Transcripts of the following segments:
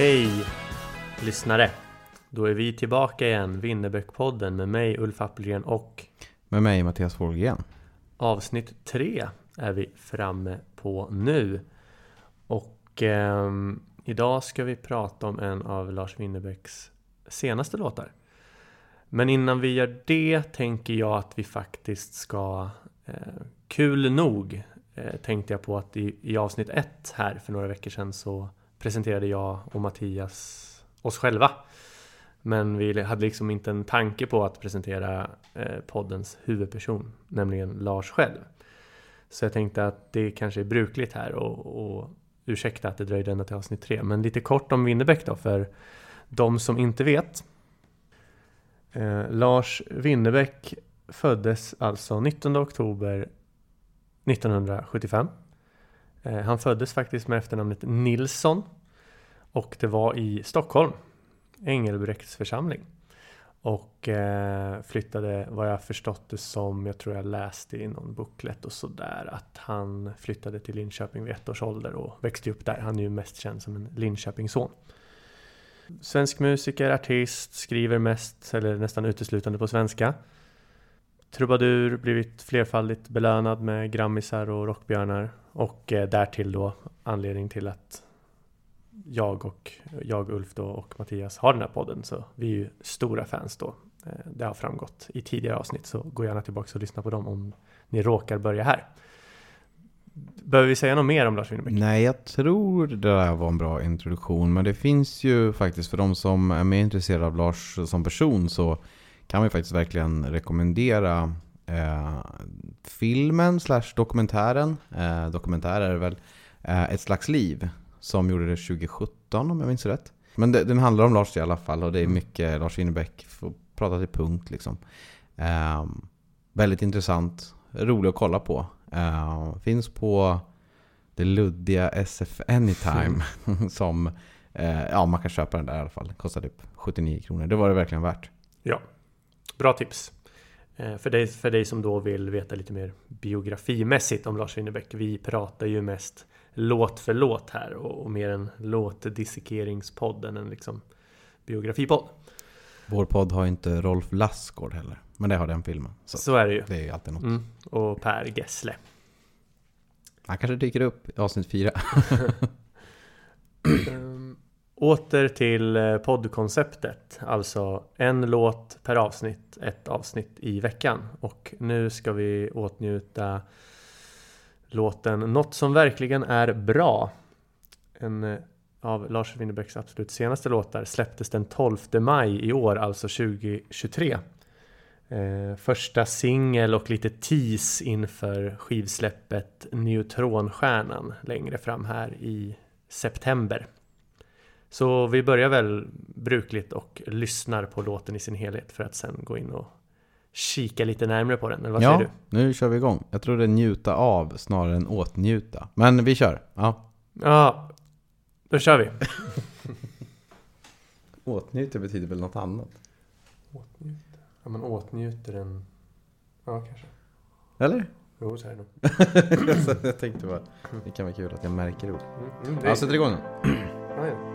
Hej lyssnare! Då är vi tillbaka igen, Winnerbäckpodden med mig Ulf Appelgren och med mig Mattias Wåhlgren. avsnitt tre är vi framme på nu. Och eh, idag ska vi prata om en av Lars Winnerbäcks senaste låtar. Men innan vi gör det tänker jag att vi faktiskt ska, eh, kul nog, eh, tänkte jag på att i, i avsnitt ett här för några veckor sedan så presenterade jag och Mattias oss själva. Men vi hade liksom inte en tanke på att presentera eh, poddens huvudperson, nämligen Lars själv. Så jag tänkte att det kanske är brukligt här och, och ursäkta att det dröjde ända till avsnitt tre. Men lite kort om Winnerbäck då, för de som inte vet. Eh, Lars Winnerbäck föddes alltså 19 oktober 1975. Eh, han föddes faktiskt med efternamnet Nilsson och det var i Stockholm, Engelbrekts församling. Och eh, flyttade, vad jag förstått det som, jag tror jag läste i någon booklet och sådär, att han flyttade till Linköping vid ett års ålder och växte upp där. Han är ju mest känd som en Linköpingsson. Svensk musiker, artist, skriver mest eller nästan uteslutande på svenska. Trubadur, blivit flerfaldigt belönad med grammisar och rockbjörnar. Och eh, därtill då anledning till att jag och jag, Ulf då, och Mattias har den här podden. Så vi är ju stora fans då. Eh, det har framgått i tidigare avsnitt så gå gärna tillbaka och lyssna på dem om ni råkar börja här. Behöver vi säga något mer om Lars Winnerbäck? Nej, jag tror det där var en bra introduktion. Men det finns ju faktiskt för de som är mer intresserade av Lars som person så kan vi faktiskt verkligen rekommendera eh, filmen slash dokumentären. Eh, dokumentär är det väl. Eh, Ett slags liv. Som gjorde det 2017 om jag minns rätt. Men det, den handlar om Lars i alla fall och det är mycket Lars Winnerbäck får prata till punkt liksom. Eh, väldigt intressant. Rolig att kolla på. Eh, finns på det luddiga SF Anytime. som, eh, ja man kan köpa den där i alla fall. Kostar typ 79 kronor. Det var det verkligen värt. Ja, bra tips. Eh, För dig, för dig som då vill veta lite mer biografimässigt om Lars Winnerbäck. Vi pratar ju mest låt för låt här och, och mer en låtdissekeringspodd än en liksom biografipodd. Vår podd har inte Rolf Lassgård heller. Men det har den filmen. Så, Så är det ju. det är ju alltid något. Mm. Och Per Gessle. Han kanske dyker upp i avsnitt fyra. Ehm, åter till eh, poddkonceptet. Alltså en låt per avsnitt, ett avsnitt i veckan. Och nu ska vi åtnjuta låten Något som verkligen är bra. En eh, av Lars Winnerbäcks absolut senaste låtar släpptes den 12 maj i år, alltså 2023. Eh, första singel och lite tease inför skivsläppet Neutronstjärnan längre fram här i september. Så vi börjar väl brukligt och lyssnar på låten i sin helhet för att sen gå in och kika lite närmre på den, eller vad ja, säger du? nu kör vi igång. Jag tror det är njuta av snarare än åtnjuta. Men vi kör. Ja. Ja, då kör vi. Åtnjuta betyder väl något annat? Åtnjuter. Ja, man åtnjuter en... Ja, kanske. Eller? Jo, så är det nog. Jag tänkte bara, det kan vara kul att jag märker ord. Mm, mm, Ja, sätter igång den.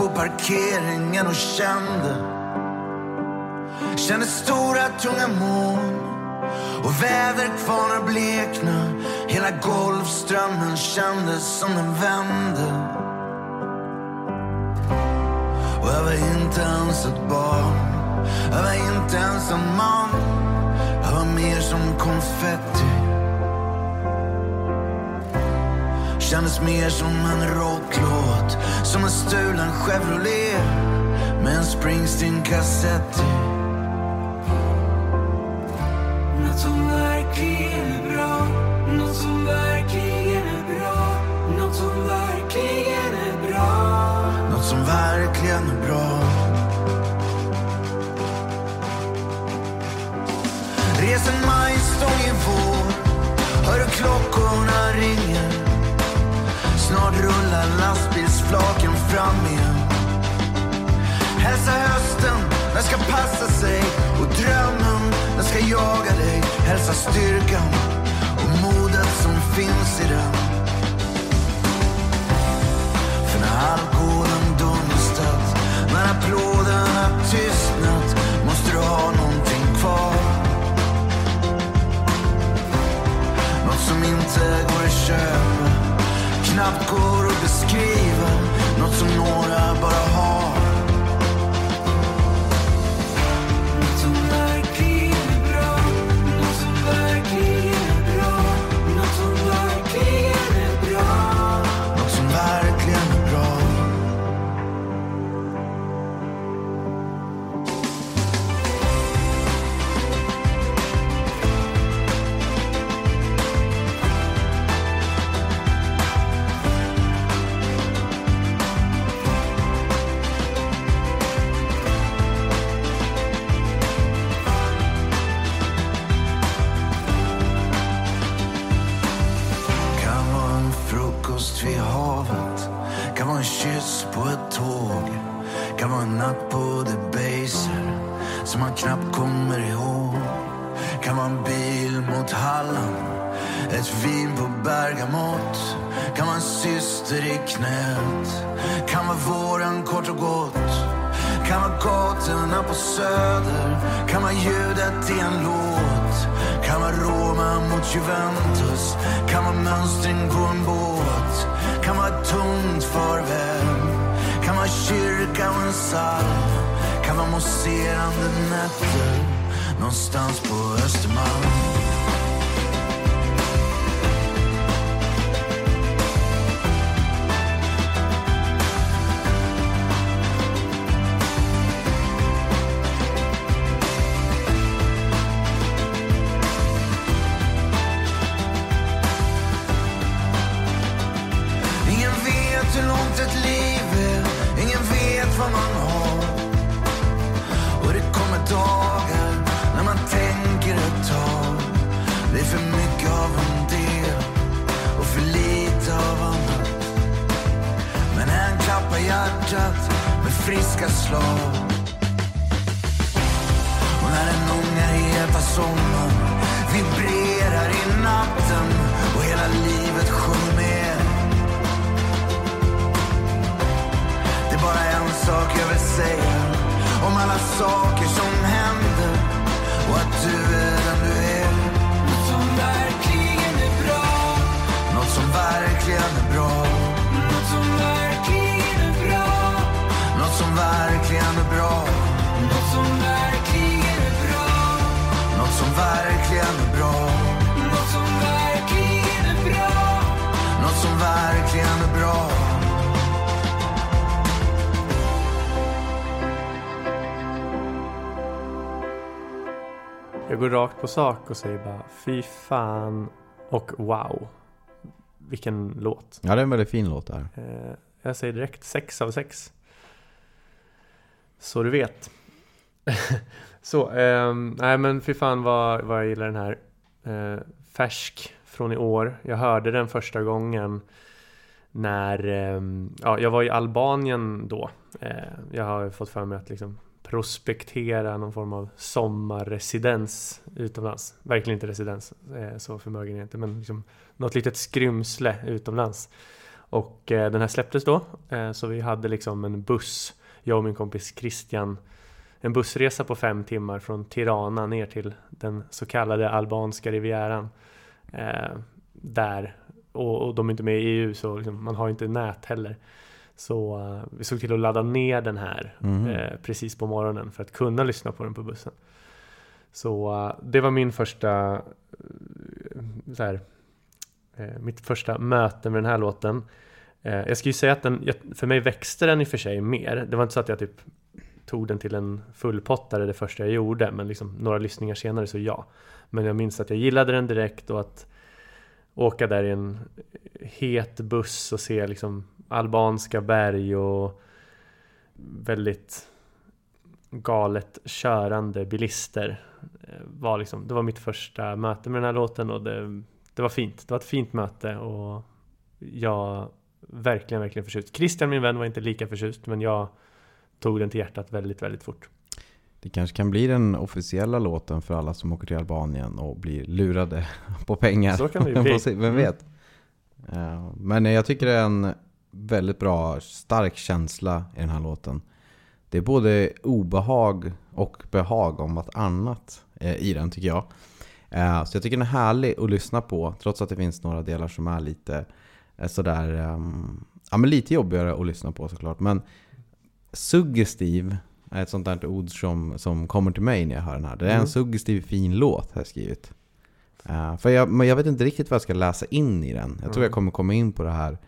På parkeringen och kände Kände stora tunga moln. Och väderkvarnar blekna Hela Golfströmmen kändes som den vände. Och jag var inte ens ett barn Jag var inte ens en man. Jag var mer som konfetti. Kändes mer som en rocklåt. Som en stulen Chevrolet Med en Springsteen-kassett. I. Något som verkligen är bra Något som verkligen är bra Något som verkligen är bra. Något som verkligen är bra. Res en majstång i vår. Hör hur klockorna Lastbilsflaken fram igen. Hälsa hösten, den ska passa sig. Och drömmen, den ska jaga dig. Hälsa styrkan och modet som finns i den. För när alkoholen dunstat När applåderna tystnat Måste du ha någonting kvar. Något som inte går att köpa. Knappt går att beskriva Något som några bara har. Sitter i knät. Kan vara våren kort och gott. Kan vara gatorna på Söder. Kan vara ljudet i en låt. Kan vara Roma mot Juventus. Kan vara mönstring på en båt. Kan vara ett tungt farväl. Kan vara kyrka och en psalm Kan vara mousserande nätter. Någonstans på Östermalm. Jag går rakt på sak och säger bara fy fan och wow. Vilken låt. Ja, det är en väldigt fin låt där. Eh, jag säger direkt 6 av 6. Så du vet. så, eh, nej men fy fan vad, vad jag gillar den här. Eh, färsk från i år. Jag hörde den första gången när, eh, ja jag var i Albanien då. Eh, jag har fått för mig att liksom prospektera någon form av sommarresidens utomlands. Verkligen inte residens, eh, så förmögen är jag inte, men liksom något litet skrymsle utomlands. Och eh, den här släpptes då, eh, så vi hade liksom en buss, jag och min kompis Christian, en bussresa på fem timmar från Tirana ner till den så kallade albanska rivieran. Där, och, de är inte med i EU så liksom, man har inte nät heller. Så uh, vi såg till att ladda ner den här mm. eh, precis på morgonen för att kunna lyssna på den på bussen. Så uh, det var min första, så här, mitt första möte med den här låten. jag ska ju säga att den, för mig växte den i och för sig mer. Det var inte så att jag typ tog den till en fullpottare det första jag gjorde, men liksom några lyssningar senare så ja. Men jag minns att jag gillade den direkt och att åka där i en het buss och se liksom albanska berg och väldigt galet körande bilister. Eh, var liksom, det var mitt första möte med den här låten och det, det var fint. Det var ett fint möte och jag verkligen, verkligen förtjust. Christian, min vän, var inte lika förtjust men jag tog den till hjärtat väldigt, väldigt fort. Det kanske kan bli den officiella låten för alla som åker till Albanien och blir lurade på pengar. Så kan det bli. Vem mm. vet? Mm. Men jag tycker det är en väldigt bra, stark känsla i den här låten. Det är både obehag och behag om något annat eh, i den tycker jag. Eh, så jag tycker den är härlig att lyssna på, trots att det finns några delar som är lite eh, sådär, ehm, ja men lite jobbigare att lyssna på såklart. Men suggestiv är ett sånt där ord som, som kommer till mig när jag hör den här. Det är en mm. suggestiv fin låt har jag skrivit. för jag, men jag vet inte riktigt vad jag ska läsa in i den. Jag tror mm. jag kommer komma in på det här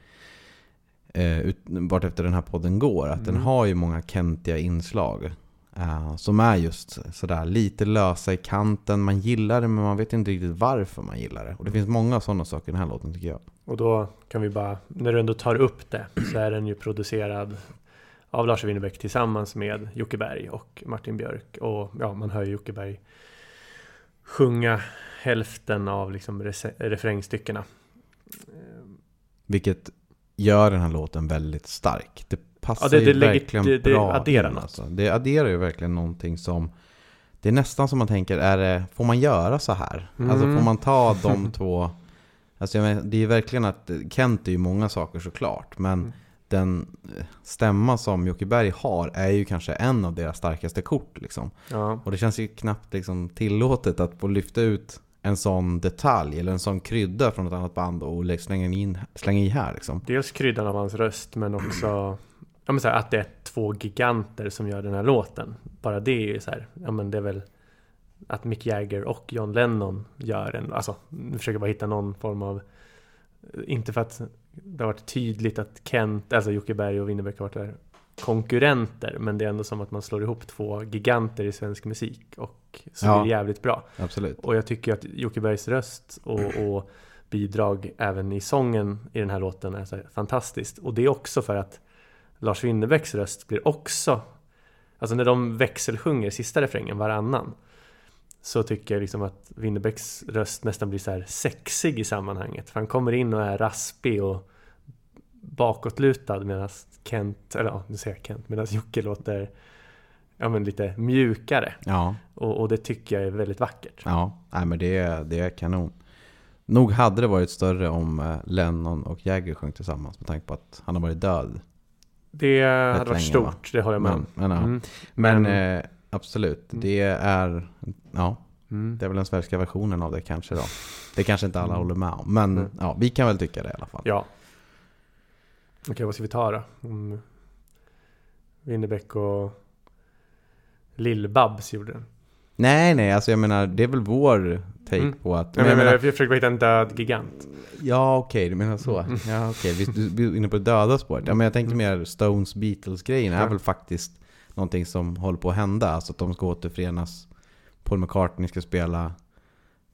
eh, vart efter den här podden går. Att mm. den har ju många kentiga inslag. Uh, som är just sådär lite lösa i kanten. Man gillar det men man vet inte riktigt varför man gillar det. Och det finns många sådana saker i den här låten tycker jag. Och då kan vi bara, när du ändå tar upp det, så är den ju producerad av Lars Winnerbäck tillsammans med Jocke Berg och Martin Björk. Och ja, man hör ju Jocke Berg sjunga hälften av liksom refrängstyckena. Vilket gör den här låten väldigt stark. Det passar ja, det, det ju verkligen det, det, bra adderar in, alltså. Det adderar ju verkligen någonting som Det är nästan som man tänker, är det, får man göra så här? Mm. Alltså får man ta de två Alltså menar, det är ju verkligen att Kent är ju många saker såklart Men mm. den stämma som Jocke Berg har är ju kanske en av deras starkaste kort liksom. Ja. Och det känns ju knappt liksom tillåtet att få lyfta ut en sån detalj eller en sån krydda från ett annat band och slänga, in, slänga i här liksom. Dels kryddan av hans röst men också ja, men här, att det är två giganter som gör den här låten. Bara det är ju så här, ja men det är väl att Mick Jagger och John Lennon gör en, alltså nu försöker bara hitta någon form av inte för att det har varit tydligt att Kent, alltså Jocke Berg och Winnerbäck har varit där konkurrenter men det är ändå som att man slår ihop två giganter i svensk musik och så ja, blir det jävligt bra. Absolut. Och jag tycker att Jocke Bergs röst och, och, bidrag även i sången i den här låten är så fantastiskt. Och det är också för att Lars Winnerbäcks röst blir också Alltså när de växelsjunger sista refrängen varannan Så tycker jag liksom att Winnerbäcks röst nästan blir så här sexig i sammanhanget. För han kommer in och är raspig och bakåtlutad medan Kent, eller ja, nu säger jag Kent, medan Jocke låter ja, men lite mjukare. Ja. Och, och, det tycker jag är väldigt vackert. Ja, nej, men det, är, det är kanon. Nog hade det varit större om eh, Lennon och Jagger sjöng tillsammans med tanke på att han har varit död. Det hade varit länge, stort, va? det håller jag med om. Men, men, mm. men, men eh, absolut, mm. det är, ja, mm. det är väl den svenska versionen av det kanske då. Det kanske inte alla mm. håller med om, men ja, vi kan väl tycka det i alla fall. Ja, Okej, vad ska vi ta då? Om Winnerbäck och Lill-Babs gjorde den. Nej, nej, alltså jag menar, det är väl vår take Mm. på att... Men jag menar, jag försöker hitta en död gigant. Ja, okej, du menar så. Mm. Ja, okej, vi du, du är inne på det döda spåret. Ja, men jag tänkte mer Stones Beatles-grejen är Ja. väl faktiskt någonting som håller på att hända. Alltså att de ska återförenas. Paul McCartney ska spela.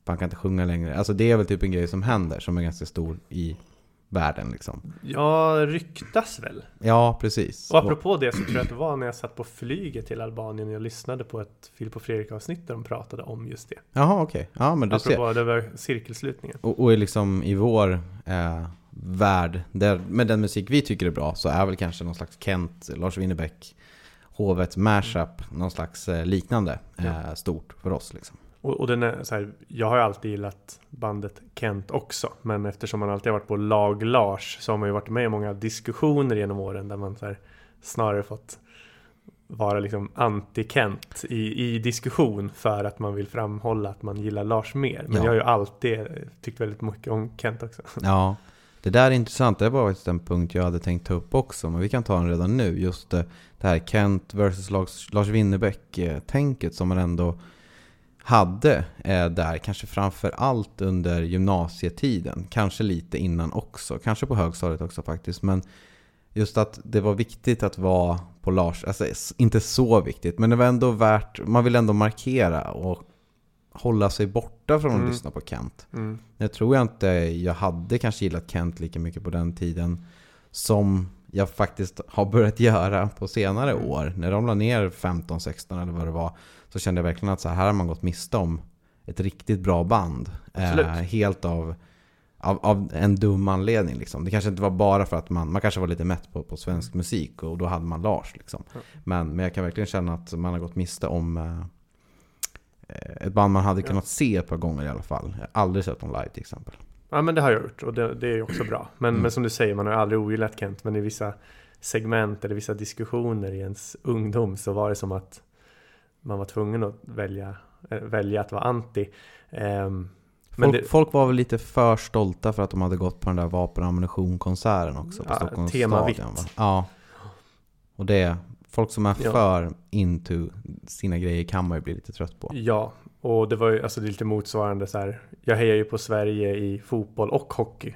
Han kan inte sjunga längre. Alltså det är väl typ en grej som händer, som är ganska stor i världen liksom. Ja, ryktas väl. Ja, precis. Och apropå det så tror jag att det var när jag satt på flyget till Albanien och jag lyssnade på ett Filip och Fredrik avsnitt där de pratade om just det. Jaha, okej. Ja, men du ser. Apropå, det var cirkelslutningen. Och, och liksom i vår eh, värld, där, med den musik vi tycker är bra, så är väl kanske någon slags Kent, Lars Winnerbäck, Hovet mashup, någon slags eh, liknande eh, stort för oss liksom. Och, och den är så här, jag har ju alltid gillat bandet Kent också. Men eftersom man alltid har varit på lag Lars så har man ju varit med i många diskussioner genom åren där man så här, snarare fått vara liksom anti-Kent i, i diskussion för att man vill framhålla att man gillar Lars mer. Men Ja. jag har ju alltid tyckt väldigt mycket om Kent också. Ja, det där är intressant. Det var faktiskt en punkt jag hade tänkt ta upp också, men vi kan ta den redan nu. Just det, det här Kent versus Lars, Lars Winnerbäck-tänket som man ändå hade eh, där, kanske framför allt under gymnasietiden. Kanske lite innan också, kanske på högstadiet också faktiskt. Men just att det var viktigt att vara på Lars, alltså inte så viktigt, men det var ändå värt, man vill ändå markera och hålla sig borta från att Mm. lyssna på Kent. Mm. Jag tror jag inte jag hade kanske gillat Kent lika mycket på den tiden som jag faktiskt har börjat göra på senare Mm. år. När de la ner 15-16 eller vad det var så kände jag verkligen att så här har man gått miste om ett riktigt bra band. Eh, helt av, av, av en dum anledning. Liksom. Det kanske inte var bara för att man, man kanske var lite mätt på, på svensk musik och då hade man Lars. Liksom. Ja. Men, men jag kan verkligen känna att man har gått miste om eh, ett band man hade kunnat se ett par gånger i alla fall. Jag har aldrig sett dem live till exempel. Ja men det har jag gjort och det, det är också bra. Men, Mm. men som du säger, man har aldrig ogillat Kent. Men i vissa segment eller vissa diskussioner i ens ungdom så var det som att man var tvungen att välja, eh, välja att vara anti. Ehm, men Folk, det, folk var väl lite för stolta för att de hade gått på den där vapen och ammunition-konserten också på Ja, Stockholms tema stadion. vitt. Ja. Och det folk som är Ja. för into sina grejer kan man ju bli lite trött på. ja, och det var ju alltså det lite motsvarande så här. Jag hejar ju på Sverige i fotboll och hockey.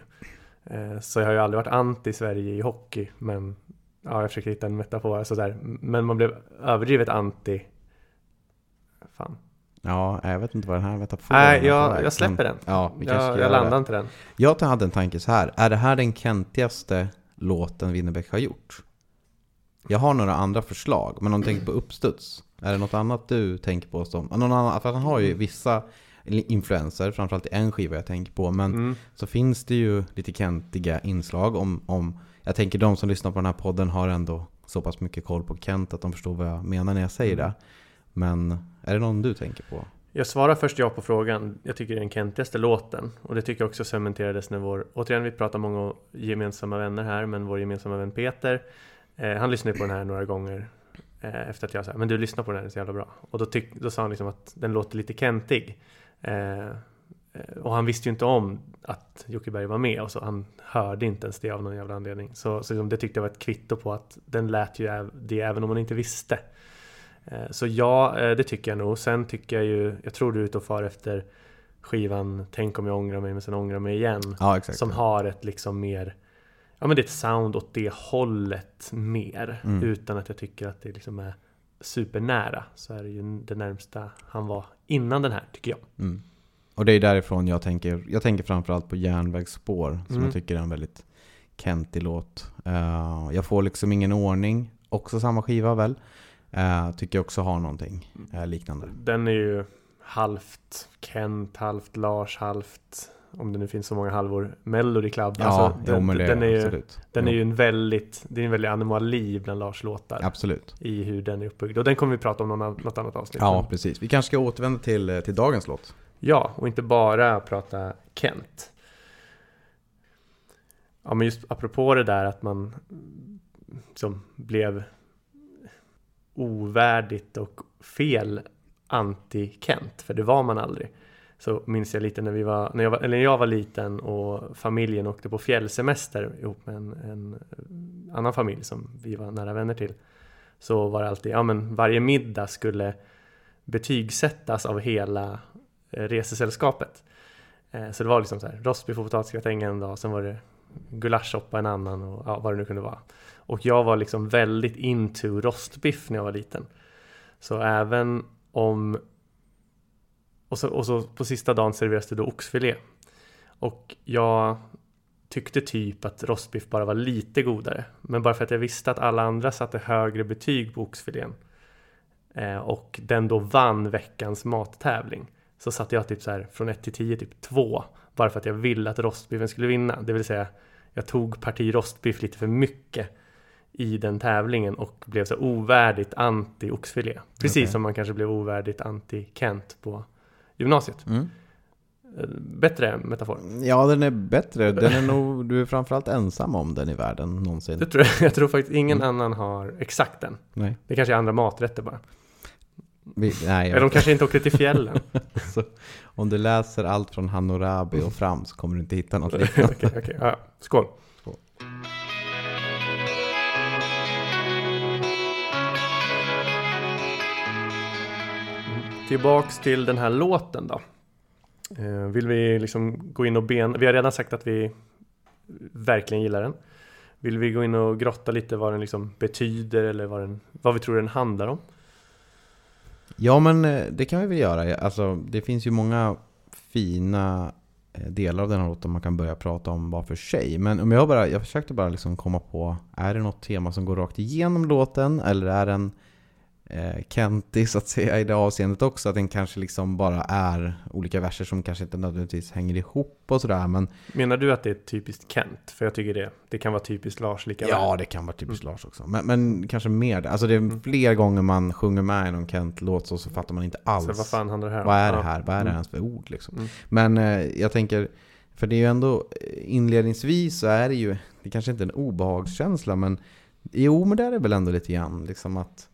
Eh, så jag har ju aldrig varit anti Sverige i hockey. Men ja, jag försöker hitta en metafor. Alltså där. Men man blev överdrivet anti. Ja, jag vet inte vad den här metaforen Nej, är på jag, jag släpper den. Ja, vi jag, jag landar inte den. Jag hade en tanke så här. Är det här den kentigaste låten Winnerbäck har gjort? Jag har några andra förslag, men om du tänker på uppstuds. Är det något annat du tänker på som... Någon annan, för han har ju vissa influenser, framförallt i en skiva jag tänker på. Men Mm. så finns det ju lite kentiga inslag om, om... Jag tänker de som lyssnar på den här podden har ändå så pass mycket koll på Kent att de förstår vad jag menar när jag säger Mm. det. Men är det någon du tänker på? Jag svarar först ja på frågan. Jag tycker det är den kentigaste låten. Och det tycker jag också cementerades när vår, återigen vi pratar många gemensamma vänner här, men vår gemensamma vän Peter, eh, han lyssnade på den här några gånger eh, efter att jag sa men du lyssnar på den här, den är så jävla bra. Och då, tyck, då sa han liksom att den låter lite kentig. Eh, eh, och han visste ju inte om att Jocke Berg var med och så han hörde inte ens det av någon jävla anledning. Så, så liksom, det tyckte jag var ett kvitto på att den lät ju det även om man inte visste. Eh, Så ja, eh, det tycker jag nog. Sen tycker jag ju, jag tror du är ute och far efter skivan Tänk om jag ångrar mig men sen ångrar mig igen. Ja, exakt. Som har ett liksom mer, ja men det är ett sound åt det hållet mer. Mm. Utan att jag tycker att det liksom är supernära. Så är det ju det närmsta han var innan den här, tycker jag. Mm. Och det är därifrån jag tänker, jag tänker framförallt på Järnvägsspår som Mm. jag tycker är en väldigt kentig låt. Eh, jag får liksom ingen ordning, också samma skiva väl. Uh, tycker jag också har någonting eh, liknande. Den är ju halvt Kent, halvt Lars, halvt om det nu finns så många halvor Melody Club. Ja, alltså, den, det den är ju, absolut. Den är ju en väldigt, det är en väldig anomali bland Lars låtar. Absolut. I hur den är uppbyggd. Och den kommer vi prata om någon, något annat avsnitt. Ja, precis. Vi kanske ska återvända till, eh, till dagens låt. Ja, och inte bara prata Kent. Ja, men just apropå det där att man som blev ovärdigt och fel anti-Kent, för det var man aldrig. Så minns jag lite när vi var, när jag var, eller när jag var liten och familjen åkte på fjällsemester ihop med en, en eh, annan familj som vi var nära vänner till. Så var det alltid, ja men varje middag skulle betygsättas av hela eh, resesällskapet. Eh, så det var liksom så här, rostbiff och potatisgratäng en dag, sen var det gulaschsoppa en annan och ja, vad det nu kunde vara. Och jag var liksom väldigt into rostbiff när jag var liten. Så även om... Och så, och så på sista dagen serveras det då oxfilé. Och jag tyckte typ att rostbiff bara var lite godare. Men bara för att jag visste att alla andra satte högre betyg på oxfilén eh, och den då vann veckans mattävling så satte jag typ så här från 1 till 10 typ 2 bara för att jag ville att rostbiffen skulle vinna. Det vill säga jag tog parti rostbiff lite för mycket i den tävlingen och blev så ovärdigt anti oxfilé. Precis Okej. som man kanske blev ovärdigt anti Kent på gymnasiet. Mm. Eh, Bättre metafor. Ja, den är bättre. Den är nog, du är framförallt ensam om den i världen någonsin. Det tror jag, jag tror faktiskt ingen Mm. annan har exakt den. Nej. Det kanske är andra maträtter bara. Vi, nej Eller de kanske inte åkte till fjällen. så, om du läser allt från Hammurabi och fram så kommer du inte hitta något liknande. okej, okej. Ja, skål. Tillbaks till den här låten då. Eh, vill vi liksom gå in och ben... Vi har redan sagt att vi verkligen gillar den. Vill vi gå in och grotta lite vad den liksom betyder eller vad, den, vad vi tror den handlar om? Ja, men eh, det kan vi väl göra. Alltså, det finns ju många fina eh, delar av den här låten man kan börja prata om var för sig. Men om jag bara, jag försökte bara liksom komma på, är det något tema som går rakt igenom låten? Eller är den eh, Kenty så att säga i det avseendet också? Att den kanske liksom bara är olika verser som kanske inte nödvändigtvis hänger ihop och sådär. Men Menar du att det är typiskt Kent? För jag tycker det. Det kan vara typiskt Lars lika ja, väl. det kan vara typiskt Lars också. Men, men kanske mer. Alltså det är fler gånger man sjunger med i någon Kent-låt så, så fattar man inte alls. Så vad fan handlar det här om? Vad är det Ja. här? Vad är det Mm. ens för ord liksom? Mm. Men eh, jag tänker, för det är ju ändå eh, inledningsvis så är det ju, det kanske inte är en obehagskänsla men jo men det är det väl ändå lite grann liksom att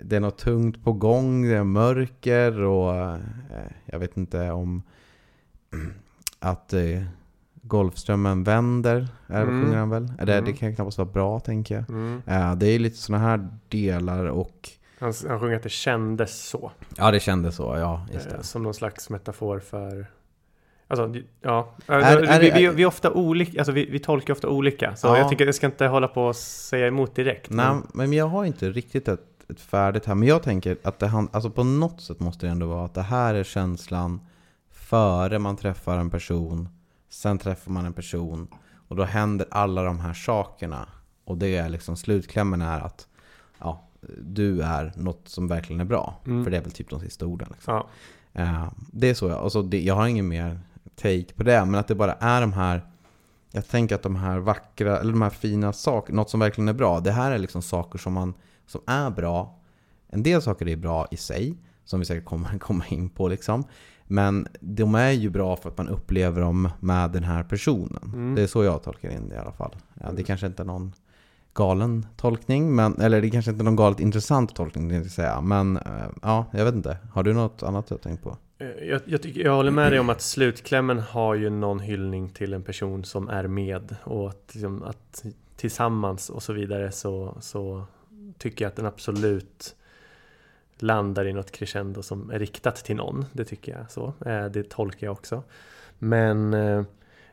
det är något tungt på gång, det är mörker och eh, jag vet inte om att eh, Golfströmmen vänder, är Mm. sjunger han väl? Det, Mm. det kan knappast vara bra tänker jag. Mm. Eh, det är lite sådana här delar och Han, han sjunger att det kändes så. ja det kändes så, ja just det. Som någon slags metafor för Alltså, ja. Är- vi, är- vi, vi, vi, är ofta olika, alltså vi, vi tolkar ofta olika. Så Ja. jag tänker jag ska inte hålla på och säga emot direkt. Nej, men- men jag har inte riktigt ett, ett färdigt här. Men jag tänker att det han, alltså på något sätt måste det ändå vara att det här är känslan före man träffar en person. Sen träffar man en person. Och då händer alla de här sakerna. Och det är liksom slutklämmen är att ja, du är något som verkligen är bra. Mm. För det är väl typ de sista orden. Liksom. Ja. Eh, det är så jag, och så det, jag har ingen mer take på det, men att det bara är de här jag tänker att de här vackra, eller de här fina sakerna, något som verkligen är bra, det här är liksom saker som, man, som är bra. En del saker är bra i sig, som vi säkert kommer komma in på liksom. Men de är ju bra för att man upplever dem med den här personen. Mm. Det är så jag tolkar in det i alla fall. Ja, det kanske inte är någon galen tolkning, men, eller det kanske inte är någon galet intressant tolkning, det jag säga. Men eh, ja, jag vet inte. Har du något annat du har tänkt på? Eh, Jag, jag, tycker, jag håller med dig om att slutklämmen har ju någon hyllning till en person som är med och att, liksom, att tillsammans och så vidare så, så tycker jag att den absolut landar i något crescendo som är riktat till någon. Det tycker jag så. Eh, det tolkar jag också. Men, eh,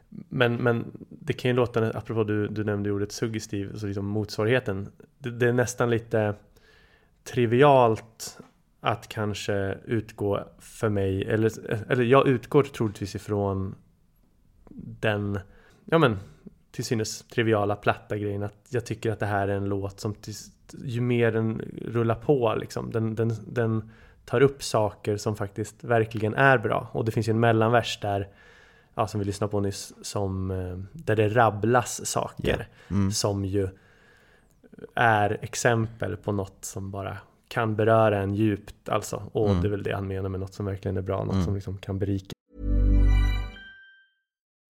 men, men det kan ju låta, apropå du, du nämnde ordet suggestiv, så liksom motsvarigheten. Det, det är nästan lite trivialt att kanske utgå för mig, eller, eller jag utgår troligtvis ifrån den, ja men till synes triviala platta grejen att jag tycker att det här är en låt som till, ju mer den rullar på liksom, den, den, den tar upp saker som faktiskt verkligen är bra. Och det finns ju en mellanvers där, ja, som vi lyssnade på nyss, som, eh, där det rabblas saker Mm. som ju är exempel på något som bara kan beröra en djupt alltså. Och Mm. det är väl det han menar med något som verkligen är bra, något Mm. som liksom kan berika.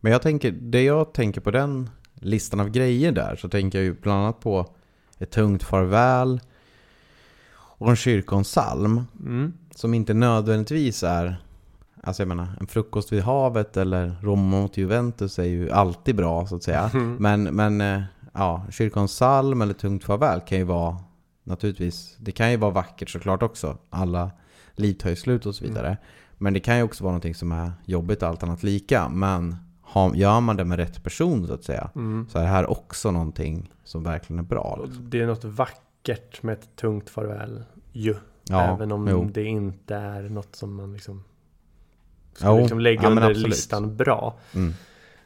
Men jag tänker, det jag tänker på den listan av grejer där så tänker jag ju bland annat på ett tungt farväl och en kyrkonsalm. Mm. Som inte nödvändigtvis är, alltså jag menar, en frukost vid havet eller Roma mot Juventus är ju alltid bra så att säga. Men, men eh, ja, kyrkonsalm eller tungt farväl kan ju vara naturligtvis, det kan ju vara vackert såklart också. Alla liv tar ju slut och så vidare. Men det kan ju också vara någonting som är jobbigt allt annat lika. Men har, gör man det med rätt person så att säga, Mm. så är det här också någonting som verkligen är bra. Liksom. Det är något vackert med ett tungt farväl ju. Ja, Även om jo. det inte är något som man liksom ska liksom lägga ja, under listan bra. Mm.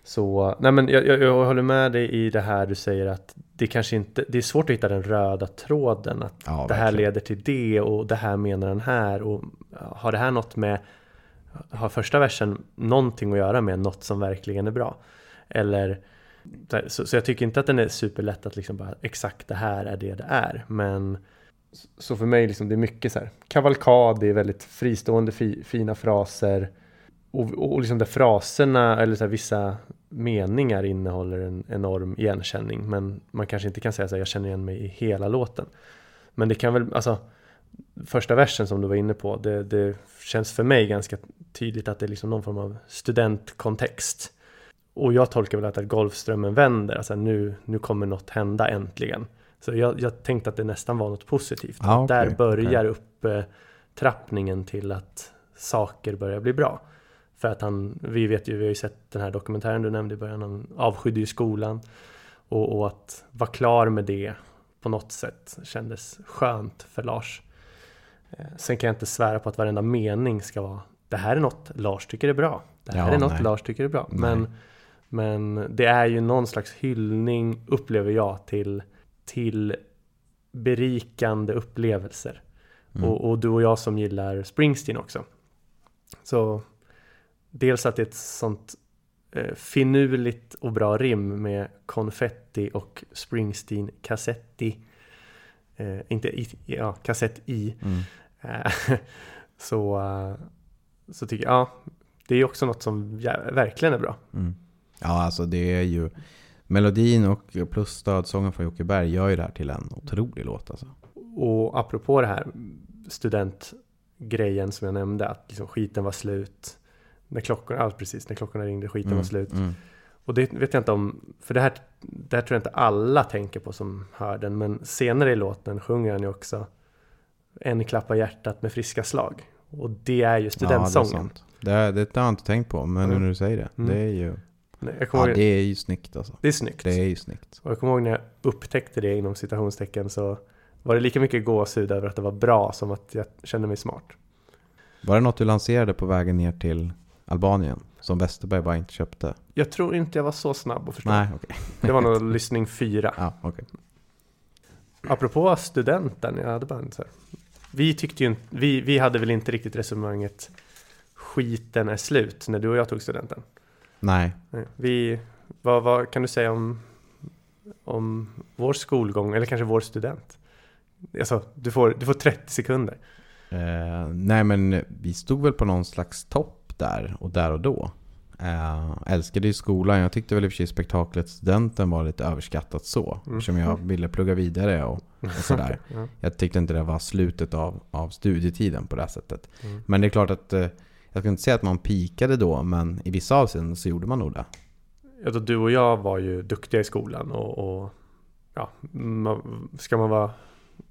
Så, nej men jag, jag, jag håller med dig i det här du säger att det kanske inte, det är svårt att hitta den röda tråden. Att Ja, det här verkligen. leder till det och det här menar den här. Och har det här något med, har första versen någonting att göra med något som verkligen är bra? Eller, så, så jag tycker inte att den är superlätt att liksom bara exakt det här är det det är. Men så för mig liksom det är mycket så här kavalkad, det är väldigt fristående fi, fina fraser. Och, och liksom där fraserna eller så här, vissa meningar innehåller en enorm igenkänning. Men man kanske inte kan säga så här, jag känner igen mig i hela låten. Men det kan väl, alltså första versen som du var inne på, det, det känns för mig ganska tydligt att det är liksom någon form av studentkontext. Och jag tolkar väl att, att Golfströmmen vänder, alltså nu, nu kommer något hända äntligen. Så jag, jag tänkte att det nästan var något positivt. Ah, Att Där börjar upp eh, trappningen till att saker börjar bli bra. För att han, vi vet ju, vi har ju sett den här dokumentären du nämnde i början, han avskydde ju skolan. Och, och att vara klar med det på något sätt kändes skönt för Lars. Eh, Sen kan jag inte svära på att varenda mening ska vara Det här är något Lars tycker är bra. Det här Ja, är något nej. Lars tycker är bra. Nej. Men, men det är ju någon slags hyllning, upplever jag, till, till berikande upplevelser. Mm. Och, och du och jag som gillar Springsteen också. Så dels att det är ett sånt eh, finurligt och bra rim med konfetti och Springsteen kassetti. Eh, inte i, ja, kassett i. Mm. Så, så tycker jag, ja, det är också något som verkligen är bra. Mm. Ja, alltså det är ju melodin och plus stödsången från Jocke Berg gör ju det här till en otrolig låt alltså. Och apropå det här studentgrejen som jag nämnde, att liksom skiten var slut. När klockorna, ja precis, när klockorna ringde, skiten var Mm, slut. mm. Och det vet jag inte om, för det här, det här tror jag inte alla tänker på som hör den, men senare i låten sjunger han ju också En klapp av hjärtat med friska slag. Och det är ju Ja, det är studentsången. sant. Det, är- det har jag inte tänkt på, men nu Mm. när du säger det. Mm. Det är ju, Nej, ja, ihåg, det det, är ju snyggt alltså. är snyggt. Det är ju snyggt. Och jag kommer ihåg när jag upptäckte det inom citationstecken så var det lika mycket gåshud över att det var bra som att jag kände mig smart. Var det något du lanserade på vägen ner till Albanien? Som Westerberg bara inte köpte? Jag tror inte jag var så snabb att förstå. Nej, okej. Det var nog lyssning fyra. Ja, okej. Apropå studenten, jag hade bara en så här. Vi tyckte ju vi, vi hade väl inte riktigt resonemanget skiten är slut när du och jag tog studenten. Nej. Nej, Vi, vad, vad kan du säga om, om vår skolgång eller kanske vår student? Alltså, du får, du får 30 sekunder. Eh, nej, men vi stod väl på någon slags topp där och där och då. Eh, älskade ju skolan. Jag tyckte väl i och för sig spektaklet Studenten var lite överskattat så. Mm. Eftersom jag ville plugga vidare och, och sådär. Ja. Jag tyckte inte det var slutet av, av studietiden på det här sättet. Mm. Men det är klart att eh, jag ska inte säga att man pikade då, men i vissa avseenden så gjorde man nog det. Ja, då du och jag var ju duktiga i skolan och, och ja, man, ska man vara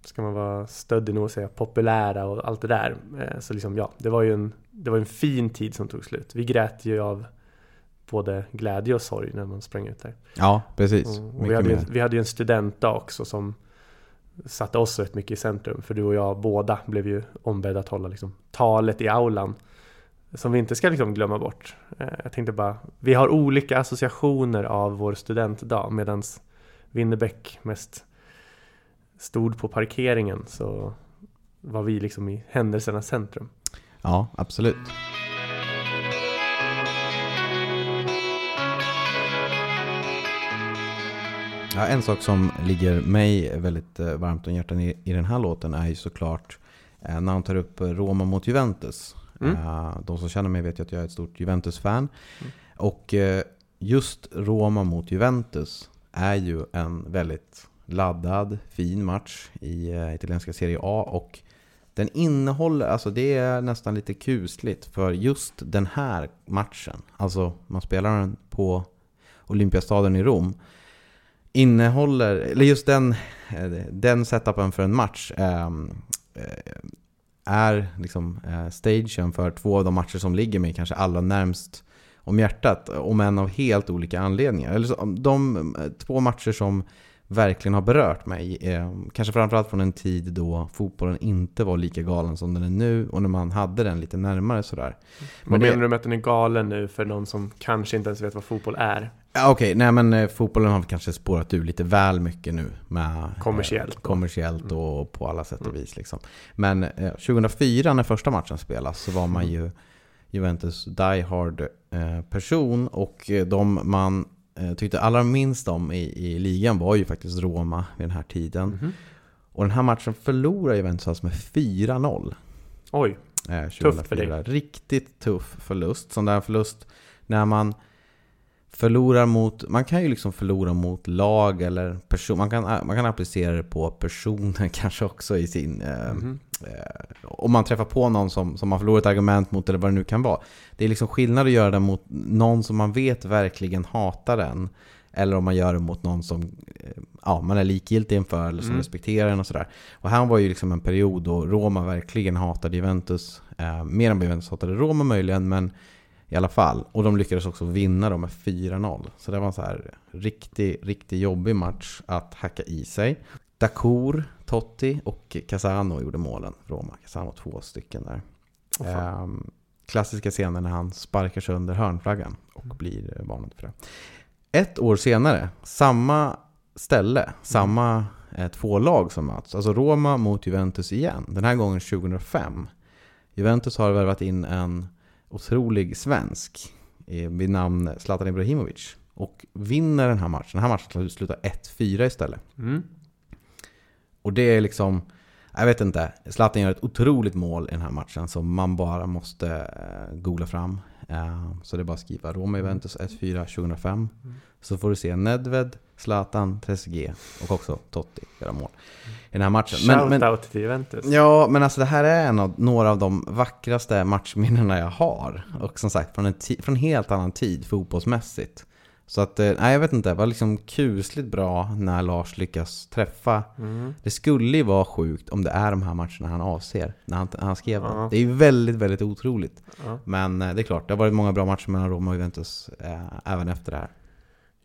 Ska man vara stöddig nog att säga populära och allt det där eh, Så liksom ja, det var ju en Det var en fin tid som tog slut Vi grät ju av Både glädje och sorg när man sprang ut där Ja, precis. och, och vi, hade ju, vi hade ju en studentdag också som satte oss rätt mycket i centrum. För du och jag båda blev ju ombedda att hålla liksom, talet i aulan. Som vi inte ska liksom glömma bort. Eh, jag tänkte bara, vi har olika associationer av vår studentdag. Medan Winnerbäck mest stod på parkeringen så var vi liksom i händelsernas centrum. Ja, absolut. Ja, en sak som ligger mig väldigt eh, varmt om hjärtat i, i den här låten är ju såklart eh, när han tar upp Roma mot Juventus. Mm. Eh, de som känner mig vet ju att jag är ett stort Juventus-fan. Mm. Och eh, just Roma mot Juventus är ju en väldigt laddad, fin match i eh, italienska Serie A. Och den innehåller, alltså det är nästan lite kusligt för just den här matchen, alltså man spelar den på Olympiastaden i Rom, innehåller, eller just den, eh, den setupen för en match ehm, eh, är liksom eh, stagen för två av de matcher som ligger mig kanske allra närmst om hjärtat, om än av helt olika anledningar. Eller så, de två matcher som verkligen har berört mig. Eh, kanske framförallt från en tid då fotbollen inte var lika galen som den är nu och när man hade den lite närmare sådär. Vad det- menar du med att den är galen nu för någon som kanske inte ens vet vad fotboll är? Ja, Okej, nej men eh, fotbollen har kanske spårat ur lite väl mycket nu. Med, Kommersiellt. Eh, kommersiellt och på alla sätt och vis. Liksom. Men eh, 2004 när första matchen spelas så var man ju Juventus die hard eh, person och eh, de man tyckte allra minst om i, i ligan var ju faktiskt Roma vid den här tiden. Mhm. Och den här matchen förlorar Juventus alltså med 4-0. Oj, Tufft för 2004. Riktigt tuff förlust. Sån där förlust när man förlorar mot, man kan ju liksom förlora mot lag eller person, man kan, man kan applicera det på personer kanske också i sin, Mhm. eh, om man träffar på någon som, som man förlorar ett argument mot eller vad det nu kan vara. Det är liksom skillnad att göra det mot någon som man vet verkligen hatar en. Eller om man gör det mot någon som eh, ja, man är likgiltig inför eller som Mm. respekterar en och sådär. Och här var ju liksom en period då Roma verkligen hatade Juventus. Eh, mer än vad Juventus hatade Roma möjligen, men i alla fall. Och de lyckades också vinna då med 4-0. Så det var en så här riktigt, riktigt jobbig match att hacka i sig. Dacour, Totti och Casano gjorde målen. Roma, Casano två stycken där. Fan. Ehm, klassiska scener när han sparkar sönder hörnflaggan och Mm. blir varnad för det. Ett år senare, samma ställe, samma eh, två lag som möts. Alltså Roma mot Juventus igen. Den här gången 2005. Juventus har värvat in en otrolig svensk eh, vid namn Zlatan Ibrahimovic. Och vinner den här matchen. Den här matchen slutar 1-4 istället. Mm. Och det är liksom, jag vet inte. Zlatan gör ett otroligt mål i den här matchen som man bara måste eh, googla fram. Eh, så det är bara att skriva Roma Juventus 1-4 2005. Mm. Så får du se Nedved, Zlatan, Trezeguet och också Totti göra mål i den här matchen. Shoutout till Juventus. Ja, men alltså det här är en av, några av de vackraste matchminnena jag har. Och som sagt, från en, från en helt annan tid fotbollsmässigt. Så att, eh, nej jag vet inte, det var liksom kusligt bra när Lars lyckas träffa. Mm. Det skulle ju vara sjukt om det är de här matcherna han avser när han, när han skrev Ja. dem. Det är ju väldigt, väldigt otroligt. Ja. Men eh, det är klart, det har varit många bra matcher mellan Roma och Juventus eh, även efter det här.